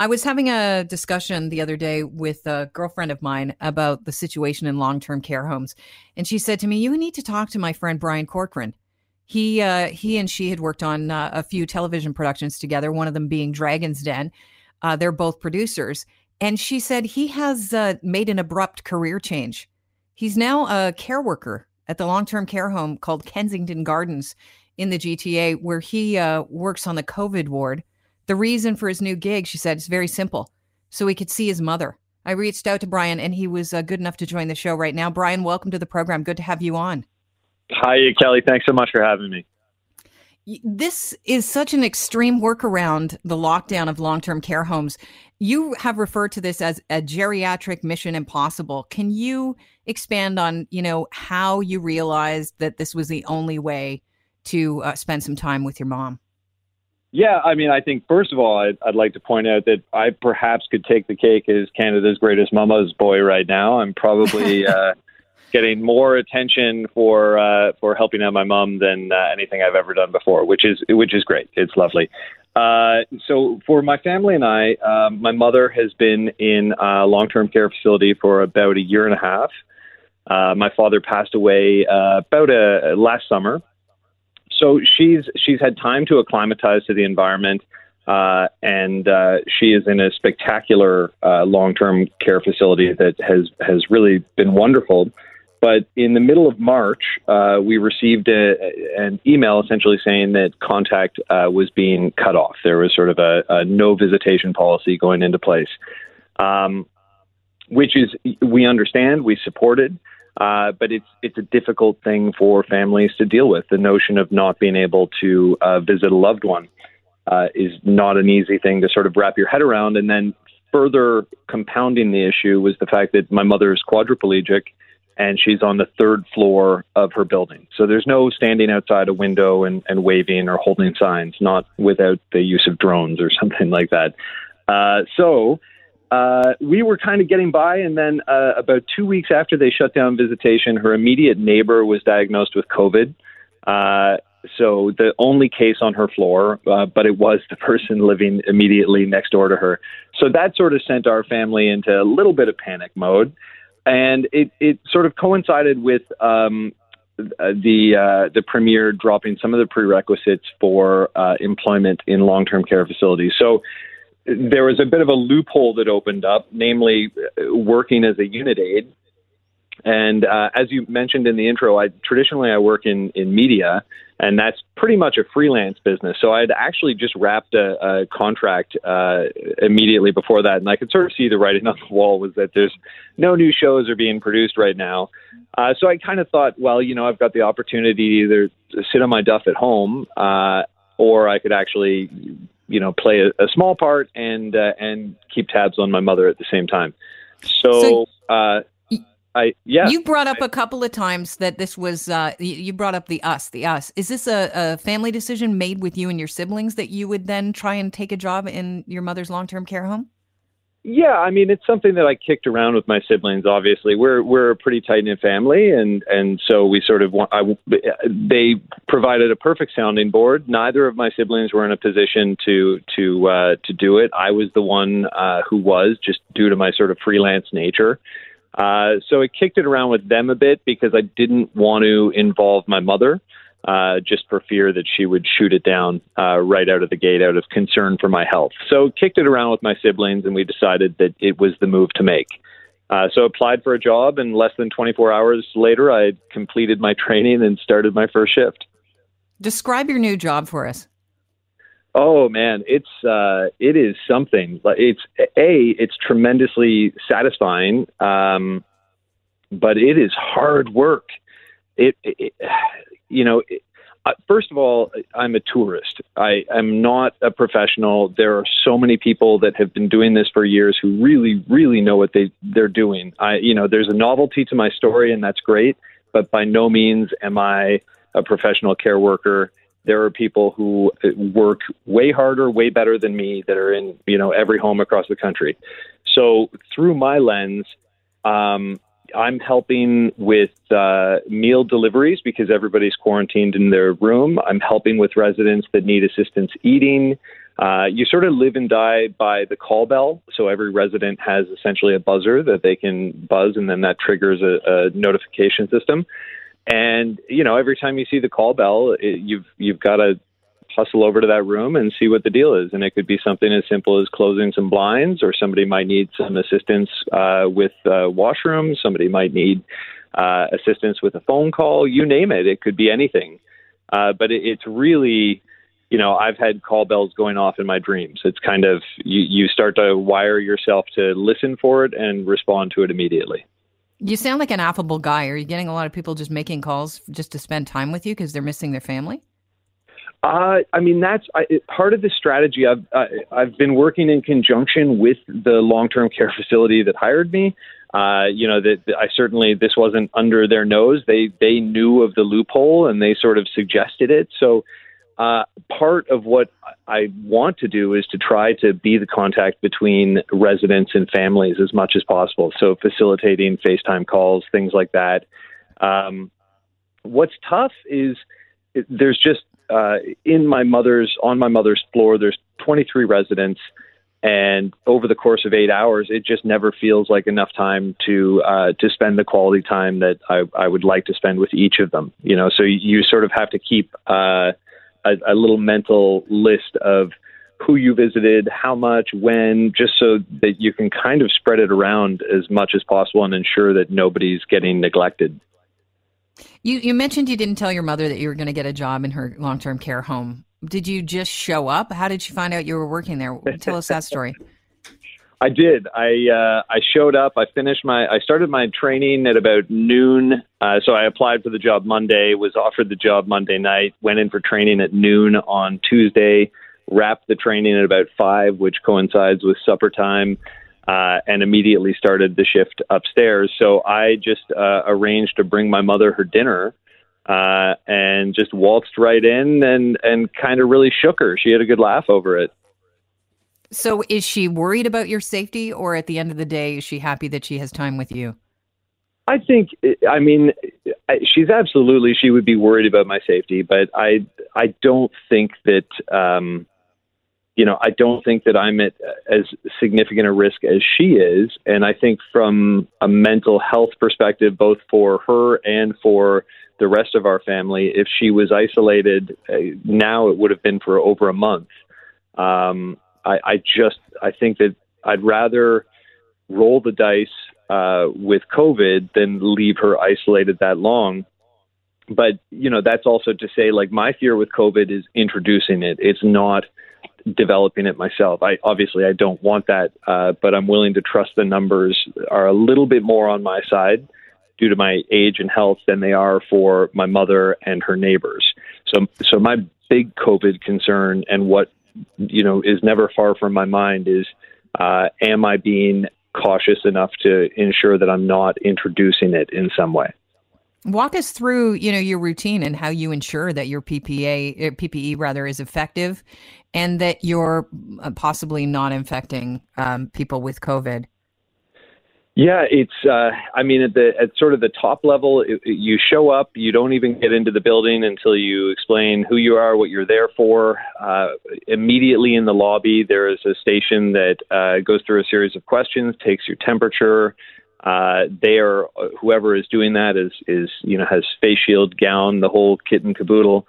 I was having a discussion the other day with a girlfriend of mine about the situation in long term care homes. And she said to me, You need to talk to my friend Brian Corcoran. He, uh, he and she had worked on uh, a few television productions together, one of them being Dragon's Den. Uh, they're both producers. And she said he has uh, made an abrupt career change. He's now a care worker at the long term care home called Kensington Gardens in the GTA, where he uh, works on the COVID ward the reason for his new gig, she said, is very simple so he could see his mother. I reached out to Brian and he was uh, good enough to join the show right now. Brian, welcome to the program. Good to have you on. Hi, Kelly. Thanks so much for having me. This is such an extreme workaround the lockdown of long term care homes. You have referred to this as a geriatric mission impossible. Can you expand on, you know, how you realized that this was the only way to uh, spend some time with your mom? Yeah, I mean, I think first of all, I'd, I'd, like to point out that I perhaps could take the cake as Canada's greatest mama's boy right now. I'm probably uh, getting more attention for uh, for helping out my mom than uh, anything I've ever done before, which is which is great. It's lovely. Uh, so for my family and I, um, my mother has been in a long-term care facility for about a year and a half. Uh, my father passed away uh, about a last summer so she's she's had time to acclimatize to the environment, uh, and uh, she is in a spectacular uh, long-term care facility that has has really been wonderful. But in the middle of March, uh, we received a, an email essentially saying that contact uh, was being cut off. There was sort of a, a no visitation policy going into place, um, which is we understand, we supported. Uh, but it's it's a difficult thing for families to deal with. The notion of not being able to uh, visit a loved one uh, is not an easy thing to sort of wrap your head around. And then further compounding the issue was the fact that my mother is quadriplegic and she's on the third floor of her building. So there's no standing outside a window and, and waving or holding signs, not without the use of drones or something like that. Uh, so uh, we were kind of getting by, and then uh, about two weeks after they shut down visitation, her immediate neighbor was diagnosed with COVID. Uh, so the only case on her floor, uh, but it was the person living immediately next door to her. So that sort of sent our family into a little bit of panic mode, and it it sort of coincided with um, the uh, the premier dropping some of the prerequisites for uh, employment in long term care facilities. So there was a bit of a loophole that opened up, namely working as a unit aide. And uh, as you mentioned in the intro, I traditionally I work in in media, and that's pretty much a freelance business. So I had actually just wrapped a, a contract uh, immediately before that, and I could sort of see the writing on the wall was that there's no new shows are being produced right now. Uh, so I kind of thought, well, you know, I've got the opportunity to either sit on my duff at home, uh, or I could actually you know play a, a small part and uh, and keep tabs on my mother at the same time. So, so uh, I yeah. You brought up I, a couple of times that this was uh, you brought up the us, the us. Is this a, a family decision made with you and your siblings that you would then try and take a job in your mother's long term care home? Yeah, I mean it's something that I kicked around with my siblings. Obviously, we're we're a pretty tight knit family, and and so we sort of want, I, they provided a perfect sounding board. Neither of my siblings were in a position to to uh, to do it. I was the one uh, who was just due to my sort of freelance nature. Uh, so I kicked it around with them a bit because I didn't want to involve my mother uh, just for fear that she would shoot it down uh, right out of the gate out of concern for my health. So kicked it around with my siblings, and we decided that it was the move to make. Uh, so applied for a job, and less than 24 hours later, I completed my training and started my first shift. Describe your new job for us. Oh man, it's uh, it is something. It's a it's tremendously satisfying, um, but it is hard work. It, it you know, first of all, I'm a tourist. I am not a professional. There are so many people that have been doing this for years who really, really know what they they're doing. I, you know, there's a novelty to my story, and that's great. But by no means am I a professional care worker. There are people who work way harder, way better than me that are in you know every home across the country. So through my lens, um, I'm helping with uh, meal deliveries because everybody's quarantined in their room. I'm helping with residents that need assistance eating. Uh, you sort of live and die by the call bell. So every resident has essentially a buzzer that they can buzz, and then that triggers a, a notification system. And you know, every time you see the call bell, it, you've you've got to hustle over to that room and see what the deal is. And it could be something as simple as closing some blinds, or somebody might need some assistance uh, with uh, washrooms. Somebody might need uh, assistance with a phone call. You name it. It could be anything. Uh, but it, it's really, you know, I've had call bells going off in my dreams. It's kind of you, you start to wire yourself to listen for it and respond to it immediately. You sound like an affable guy. Are you getting a lot of people just making calls just to spend time with you because they're missing their family? Uh, I mean, that's I, part of the strategy. I've uh, I've been working in conjunction with the long-term care facility that hired me. Uh, you know that I certainly this wasn't under their nose. They they knew of the loophole and they sort of suggested it. So uh, part of what I want to do is to try to be the contact between residents and families as much as possible. So facilitating FaceTime calls, things like that. Um, what's tough is there's just uh, in my mother's on my mother's floor. There's 23 residents, and over the course of eight hours, it just never feels like enough time to uh, to spend the quality time that I, I would like to spend with each of them. You know, so you sort of have to keep uh, a, a little mental list of who you visited, how much, when, just so that you can kind of spread it around as much as possible and ensure that nobody's getting neglected. You you mentioned you didn't tell your mother that you were going to get a job in her long term care home. Did you just show up? How did she find out you were working there? Tell us that story. I did. I uh, I showed up. I finished my. I started my training at about noon. Uh, so I applied for the job Monday. Was offered the job Monday night. Went in for training at noon on Tuesday. Wrapped the training at about five, which coincides with supper time uh, and immediately started the shift upstairs. So I just uh, arranged to bring my mother her dinner uh, and just waltzed right in and, and kind of really shook her. She had a good laugh over it. So is she worried about your safety, or at the end of the day, is she happy that she has time with you? I think, I mean, she's absolutely, she would be worried about my safety, but I, I don't think that, um, you know, I don't think that I'm at as significant a risk as she is. And I think from a mental health perspective, both for her and for the rest of our family, if she was isolated uh, now, it would have been for over a month. Um, I, I just, I think that I'd rather roll the dice uh, with COVID than leave her isolated that long but you know that's also to say like my fear with covid is introducing it it's not developing it myself. I obviously I don't want that, uh, but I'm willing to trust the numbers are a little bit more on my side due to my age and health than they are for my mother and her neighbors. So so my big COVID concern and what you know is never far from my mind is uh, am I being cautious enough to ensure that I'm not introducing it in some way? Walk us through, you know, your routine and how you ensure that your PPA, uh, PPE rather, is effective, and that you're uh, possibly not infecting um, people with COVID. Yeah, it's. Uh, I mean, at the at sort of the top level, it, it, you show up. You don't even get into the building until you explain who you are, what you're there for. Uh, immediately in the lobby, there is a station that uh, goes through a series of questions, takes your temperature, uh, they are whoever is doing that is is you know has face shield, gown, the whole kit and caboodle.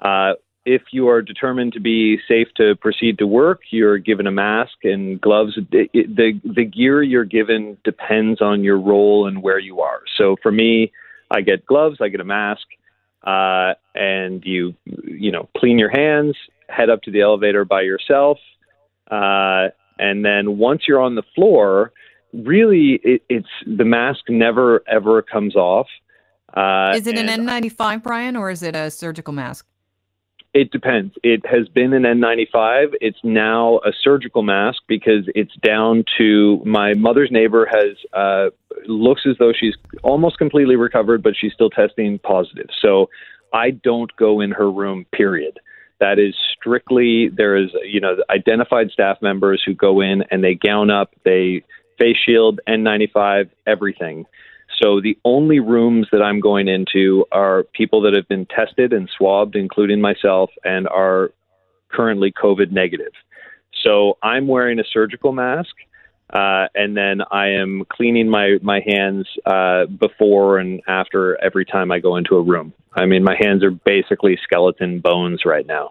Uh, if you are determined to be safe to proceed to work, you're given a mask and gloves. The, the, the gear you're given depends on your role and where you are. So for me, I get gloves, I get a mask, uh, and you you know clean your hands, head up to the elevator by yourself, uh, and then once you're on the floor, really it, it's the mask never ever comes off. Uh, is it an N95, Brian, or is it a surgical mask? It depends. It has been an N95. It's now a surgical mask because it's down to my mother's neighbor has uh, looks as though she's almost completely recovered, but she's still testing positive. So I don't go in her room. Period. That is strictly there is you know identified staff members who go in and they gown up. They face shield, N95, everything. So the only rooms that I'm going into are people that have been tested and swabbed, including myself, and are currently COVID negative. So I'm wearing a surgical mask. Uh, and then I am cleaning my my hands uh, before and after every time I go into a room. I mean, my hands are basically skeleton bones right now.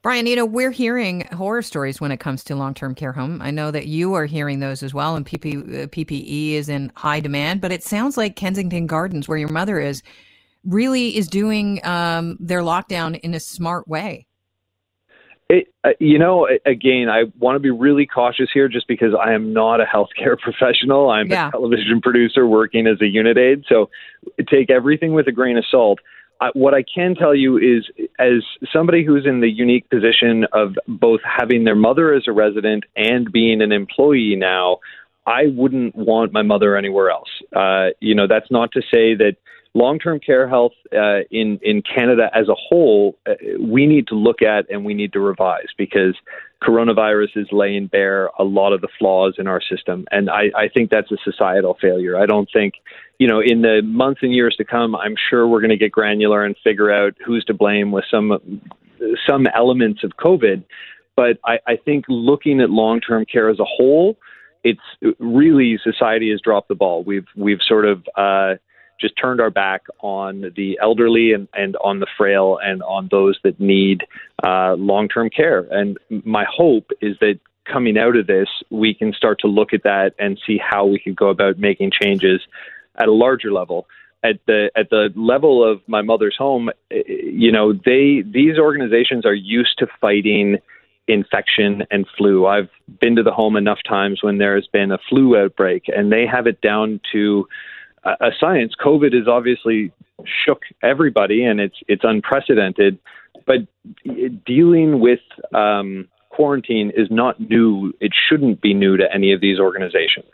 Brian, you know, we're hearing horror stories when it comes to long term care home. I know that you are hearing those as well, and PP, uh, PPE is in high demand, but it sounds like Kensington Gardens, where your mother is, really is doing um, their lockdown in a smart way. It, uh, you know, again, I want to be really cautious here just because I am not a healthcare professional. I'm yeah. a television producer working as a unit aide. So take everything with a grain of salt. I, what I can tell you is, as somebody who's in the unique position of both having their mother as a resident and being an employee now, I wouldn't want my mother anywhere else. Uh, you know, that's not to say that long-term care health uh, in in Canada as a whole, uh, we need to look at and we need to revise because coronavirus is laying bare a lot of the flaws in our system, and I, I think that's a societal failure. I don't think, you know, in the months and years to come, I'm sure we're going to get granular and figure out who's to blame with some some elements of COVID. But I, I think looking at long-term care as a whole, it's really society has dropped the ball. We've we've sort of uh, just turned our back on the elderly and, and on the frail and on those that need uh, long term care. And my hope is that coming out of this, we can start to look at that and see how we can go about making changes at a larger level. At the at the level of my mother's home, eh, you know, they these organizations are used to fighting infection and flu. I've been to the home enough times when there has been a flu outbreak, and they have it down to a science. COVID has obviously shook everybody, and it's it's unprecedented. But dealing with um, quarantine is not new. It shouldn't be new to any of these organizations.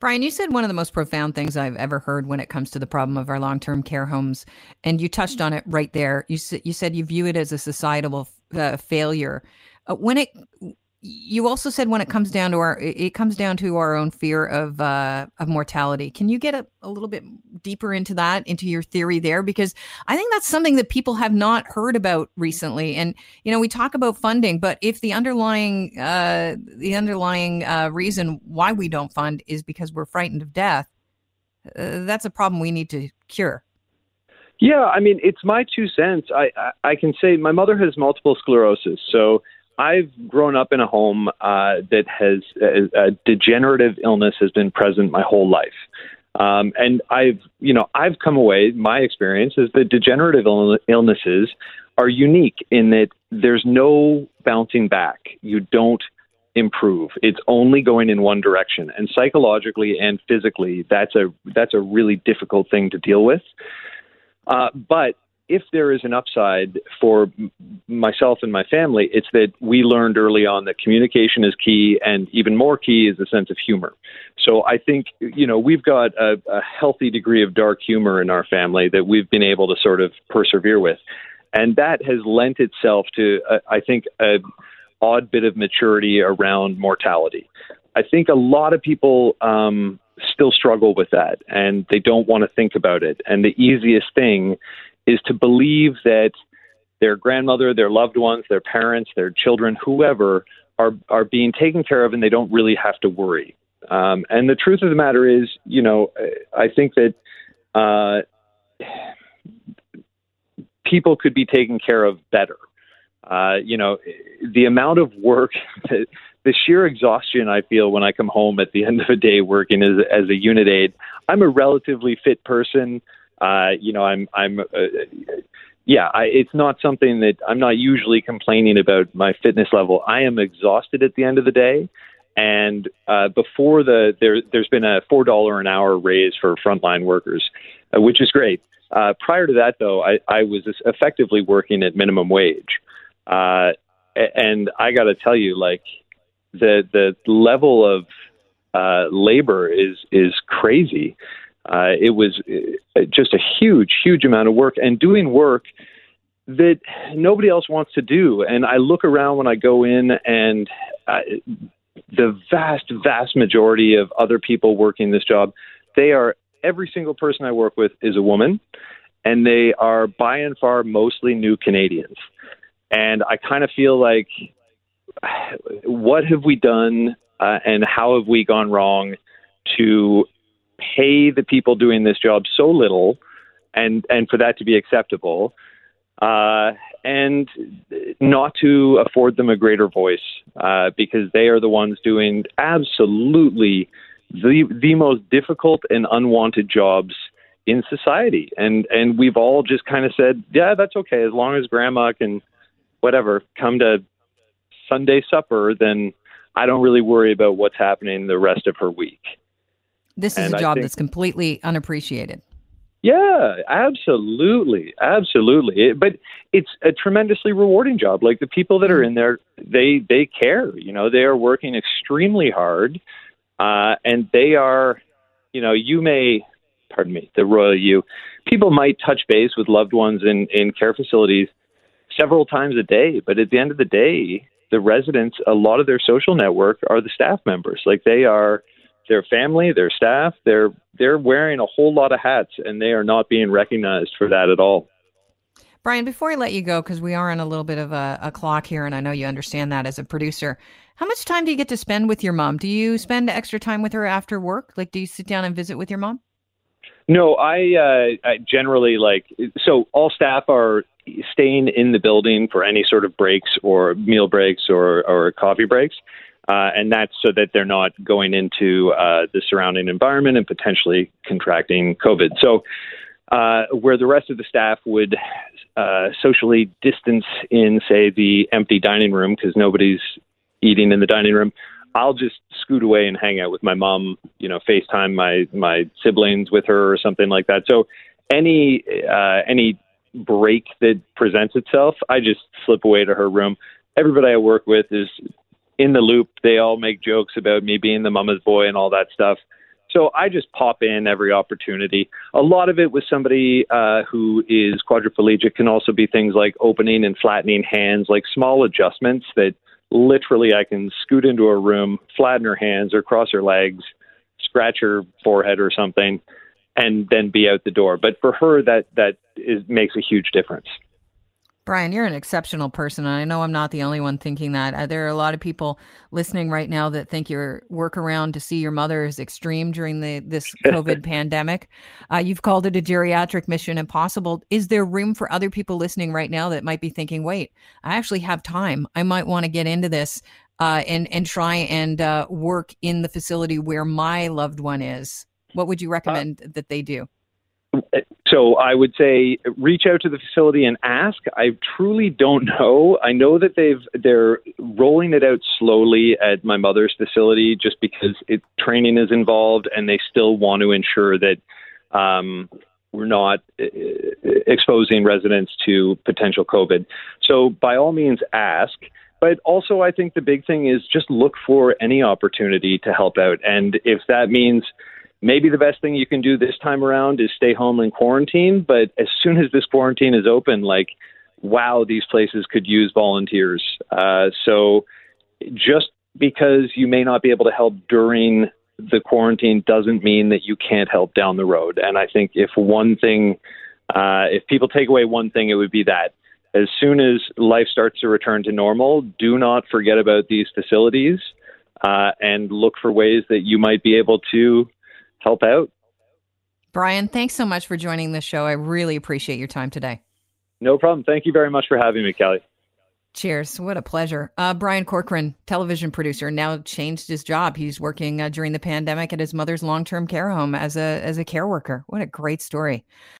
Brian, you said one of the most profound things I've ever heard when it comes to the problem of our long-term care homes, and you touched on it right there. You said you said you view it as a societal uh, failure. Uh, when it you also said when it comes down to our it comes down to our own fear of uh of mortality. Can you get a, a little bit deeper into that into your theory there? Because i think that's something that people have not heard about recently. And you know we talk about funding but if the underlying uh the underlying uh reason why we don't fund is because we're frightened of death uh, that's a problem we need to cure. Yeah i mean it's my two cents. I, I i can say my mother has multiple sclerosis so I've grown up in a home uh, that has a, a degenerative illness has been present my whole life. Um, and I've, you know, I've come away. My experience is that degenerative Ill- illnesses are unique in that there's no bouncing back. You don't improve. It's only going in one direction. And psychologically and physically, that's a that's a really difficult thing to deal with. Uh, but if there is an upside for myself and my family, it's that we learned early on that communication is key, and even more key is a sense of humor. So I think you know we've got a, a healthy degree of dark humor in our family that we've been able to sort of persevere with, and that has lent itself to uh, I think a odd bit of maturity around mortality. I think a lot of people um, still struggle with that, and they don't want to think about it. And the easiest thing is to believe that their grandmother, their loved ones, their parents, their children, whoever are are being taken care of, and they don't really have to worry. Um, and the truth of the matter is, you know, I think that uh, people could be taken care of better. Uh, you know, the amount of work, the, sheer exhaustion I feel when I come home at the end of a day working as, as a unit aide. I'm a relatively fit person. Uh, you know, I'm I'm. Uh, yeah, I, it's not something that I'm not usually complaining about my fitness level. I am exhausted at the end of the day, and uh, before the there, there's been a four dollar an hour raise for frontline workers, uh, which is great. Uh, prior to that, though, I, I was effectively working at minimum wage, uh, and I got to tell you, like the the level of uh, labor is is crazy. Uh, it was uh, just a huge, huge amount of work and doing work that nobody else wants to do. And I look around when I go in, and uh, the vast, vast majority of other people working this job, they are every single person I work with is a woman, and they are by and far mostly new Canadians. And I kind of feel like what have we done uh, and how have we gone wrong to pay the people doing this job so little and and for that to be acceptable uh, and not to afford them a greater voice uh, because they are the ones doing absolutely the the most difficult and unwanted jobs in society and and we've all just kind of said yeah that's okay as long as grandma can whatever come to Sunday supper then I don't really worry about what's happening the rest of her week. This is and a job think, that's completely unappreciated. Yeah, absolutely, absolutely. It, but it's a tremendously rewarding job. Like the people that are in there, they they care. You know, they are working extremely hard, uh, and they are, you know, you may, pardon me, the royal you, people might touch base with loved ones in in care facilities several times a day, but at the end of the day, the residents, a lot of their social network are the staff members. Like they are their family, their staff, they're they're wearing a whole lot of hats and they are not being recognized for that at all. Brian, before I let you go, because we are on a little bit of a, a, clock here, and I know you understand that as a producer, how much time do you get to spend with your mom? Do you spend extra time with her after work? Like, do you sit down and visit with your mom? No, I, uh, I generally like so all staff are staying in the building for any sort of breaks or meal breaks or, or coffee breaks. Uh, and that's so that they're not going into uh, the surrounding environment and potentially contracting COVID. So, uh, where the rest of the staff would uh, socially distance in, say, the empty dining room because nobody's eating in the dining room, I'll just scoot away and hang out with my mom. You know, FaceTime my my siblings with her or something like that. So, any uh, any break that presents itself, I just slip away to her room. Everybody I work with is in the loop. They all make jokes about me being the mama's boy and all that stuff. So I just pop in every opportunity. A lot of it with somebody uh, who is quadriplegic can also be things like opening and flattening hands, like small adjustments that literally I can scoot into a room, flatten her hands or cross her legs, scratch her forehead or something, and then be out the door. But for her, that that is, makes a huge difference. Brian, you're an exceptional person. And I know I'm not the only one thinking that. Uh, there are a lot of people listening right now that think your workaround to see your mother is extreme during the this COVID pandemic. Uh, you've called it a geriatric mission impossible. Is there room for other people listening right now that might be thinking, wait, I actually have time. I might want to get into this uh, and, and try and uh, work in the facility where my loved one is? What would you uh, recommend that they do? So I would say reach out to the facility and ask. I truly don't know. I know that they've they're rolling it out slowly at my mother's facility just because it, training is involved and they still want to ensure that um, we're not uh, exposing residents to potential COVID. So by all means, ask. But also, I think the big thing is just look for any opportunity to help out, and if that means maybe the best thing you can do this time around is stay home and quarantine. But as soon as this quarantine is open, like, wow, these places could use volunteers. Uh, so just because you may not be able to help during the quarantine doesn't mean that you can't help down the road. And I think if one thing, uh, if people take away one thing, it would be that. As soon as life starts to return to normal, do not forget about these facilities uh, and look for ways that you might be able to help out. Brian, thanks so much for joining the show. I really appreciate your time today. No problem. Thank you very much for having me, Kelly. Cheers. What a pleasure. Uh, Brian Corcoran, television producer, now changed his job. He's working uh, during the pandemic at his mother's long term care home as a as a care worker. What a great story.